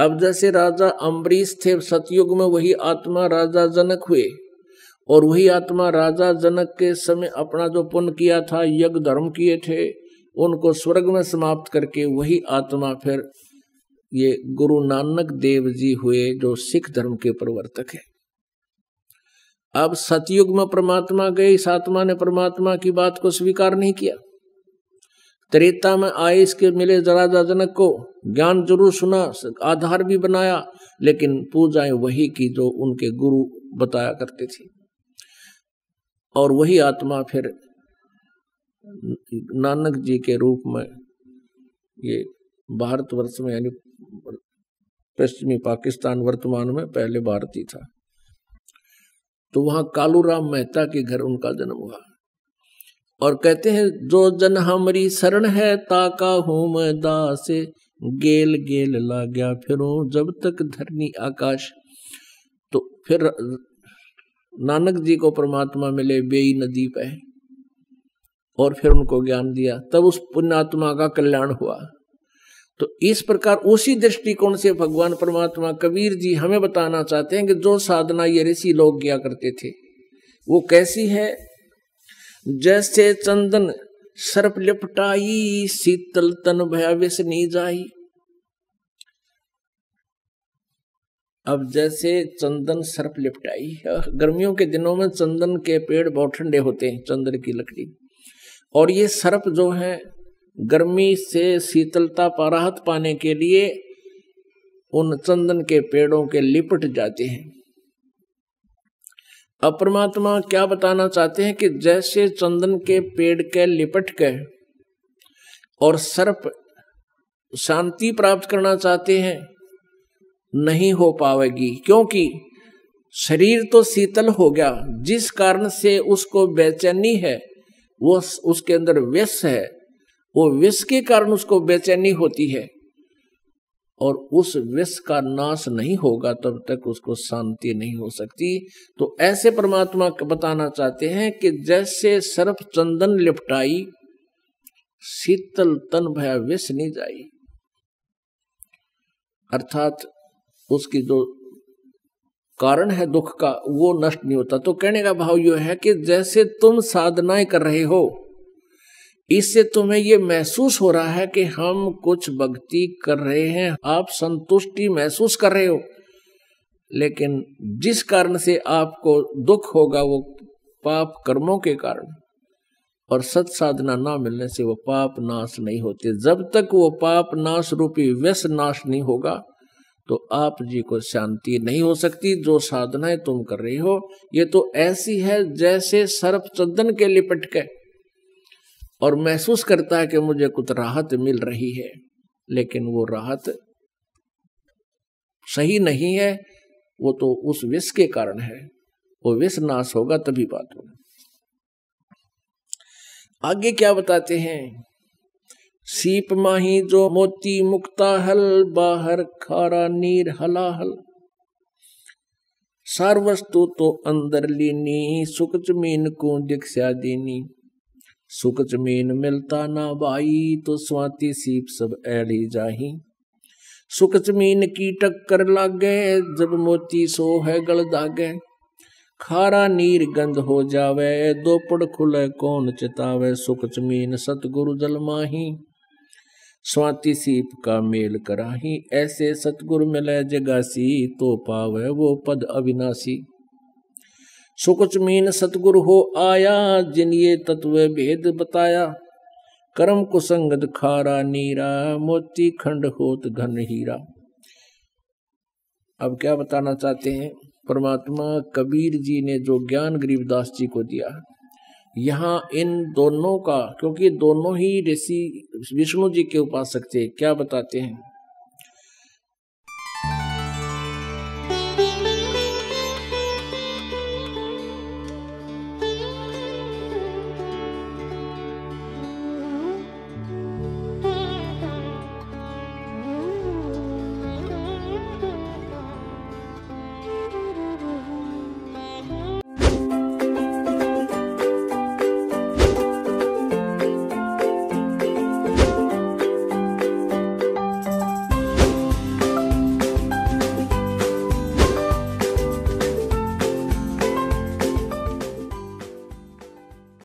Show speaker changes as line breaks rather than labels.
अब जैसे राजा अम्बरीश थे, सतयुग में वही आत्मा राजा जनक हुए। और वही आत्मा राजा जनक के समय अपना जो पुण्य किया था, यज्ञ धर्म किए थे, उनको स्वर्ग में समाप्त करके वही आत्मा फिर ये गुरु नानक देव जी हुए, जो सिख धर्म के प्रवर्तक है। अब सतयुग में परमात्मा गए, इस आत्मा ने परमात्मा की बात को स्वीकार नहीं किया। त्रेता में आए इसके मिले राजा जनक को। ज्ञान ज़रूर सुना, आधार भी बनाया, लेकिन पूजाएँ वही की जो उनके गुरु बताया करते थे। और वही आत्मा फिर नानक जी के रूप में ये भारतवर्ष में, यानी पश्चिमी पाकिस्तान वर्तमान में पहले भारतीय था। तो वहाँ कालूराम मेहता के घर उनका जन्म हुआ। और कहते हैं, जो जन हमारी शरण है, ताका हूँ दास। गेल गेल ला गया फिर, जब तक धरनी आकाश। तो फिर नानक जी को परमात्मा मिले, बेई नदी पे। और फिर उनको ज्ञान दिया। तब उस पुण्यात्मा का कल्याण हुआ। तो इस प्रकार उसी दृष्टिकोण से भगवान परमात्मा, कबीर जी हमें बताना चाहते हैं कि जो साधना ये ऋषि लोग किया करते थे, वो कैसी है? जैसे चंदन सर्प लिपटाई, शीतल तन भया विसनी जाई अब जैसे चंदन सर्प लिपटाई गर्मियों के दिनों में चंदन के पेड़ बहुत ठंडे होते हैं, चंदन की लकड़ी। और ये सर्प जो है, गर्मी से शीतलता पर राहत पाने के लिए उन चंदन के पेड़ों के लिपट जाते हैं। अब परमात्मा क्या बताना चाहते हैं कि जैसे चंदन के पेड़ के लिपट के और सर्प शांति प्राप्त करना चाहते हैं, नहीं हो पाएगी क्योंकि शरीर तो शीतल हो गया, जिस कारण से उसको बेचैनी है, वो उसके अंदर व्यस है, वो विष के कारण उसको बेचैनी होती है। और उस विष का नाश नहीं होगा तब तक उसको शांति नहीं हो सकती। तो ऐसे परमात्मा बताना चाहते हैं कि जैसे सर्फ चंदन लिपटाई, शीतल तन भया विष नहीं जाई। अर्थात उसकी जो कारण है दुख का, वो नष्ट नहीं होता। तो कहने का भाव यह है कि जैसे तुम साधनाएँ कर रहे हो इससे तुम्हें ये महसूस हो रहा है कि हम कुछ भक्ति कर रहे हैं, आप संतुष्टि महसूस कर रहे हो। लेकिन जिस कारण से आपको दुख होगा, वो पाप कर्मों के कारण। और सत साधना ना मिलने से वो पाप नाश नहीं होते। जब तक वो पाप नाश रूपी व्यस नाश नहीं होगा तो आप जी को शांति नहीं हो सकती। जो साधनाएँ तुम कर रही हो, ये तो ऐसी है जैसे सर्प चंदन के लिपट के। और महसूस करता है कि मुझे कुछ राहत मिल रही है, लेकिन वो राहत सही नहीं है, वो तो उस विष के कारण है। वो विष नाश होगा तभी बात होगा। आगे क्या बताते हैं? सीप माही जो मोती मुक्ता हल, बाहर खारा नीर हलाहल सार वस्तु तो अंदर लीनी, सुख ज़मीन को दीक्षा देनी। सुख ज़मीन मिलता ना बाई तो स्वाति सीप सब ऐली जाही। सुख ज़मीन की टक्कर लागे, जब मोती सो है गल दागे। खारा नीर गंद हो जावे, दोपड़ खुले कौन चितावे। सुख ज़मीन सतगुरु जल माही। स्वाति सीप का मेल कराही, ऐसे सतगुरु मिले जगासी तो पावे वो पद अविनाशी। सुकुच मीन सतगुरु हो आया, जिन ये तत्व भेद बताया। कर्म कुसंगत खारा नीरा, मोती खंड होत घन हीरा। अब क्या बताना चाहते हैं? परमात्मा कबीर जी ने जो ज्ञान गरीबदास जी को दिया, यहाँ इन दोनों का, क्योंकि दोनों ही ऋषि विष्णु जी के उपासक थे, क्या बताते हैं?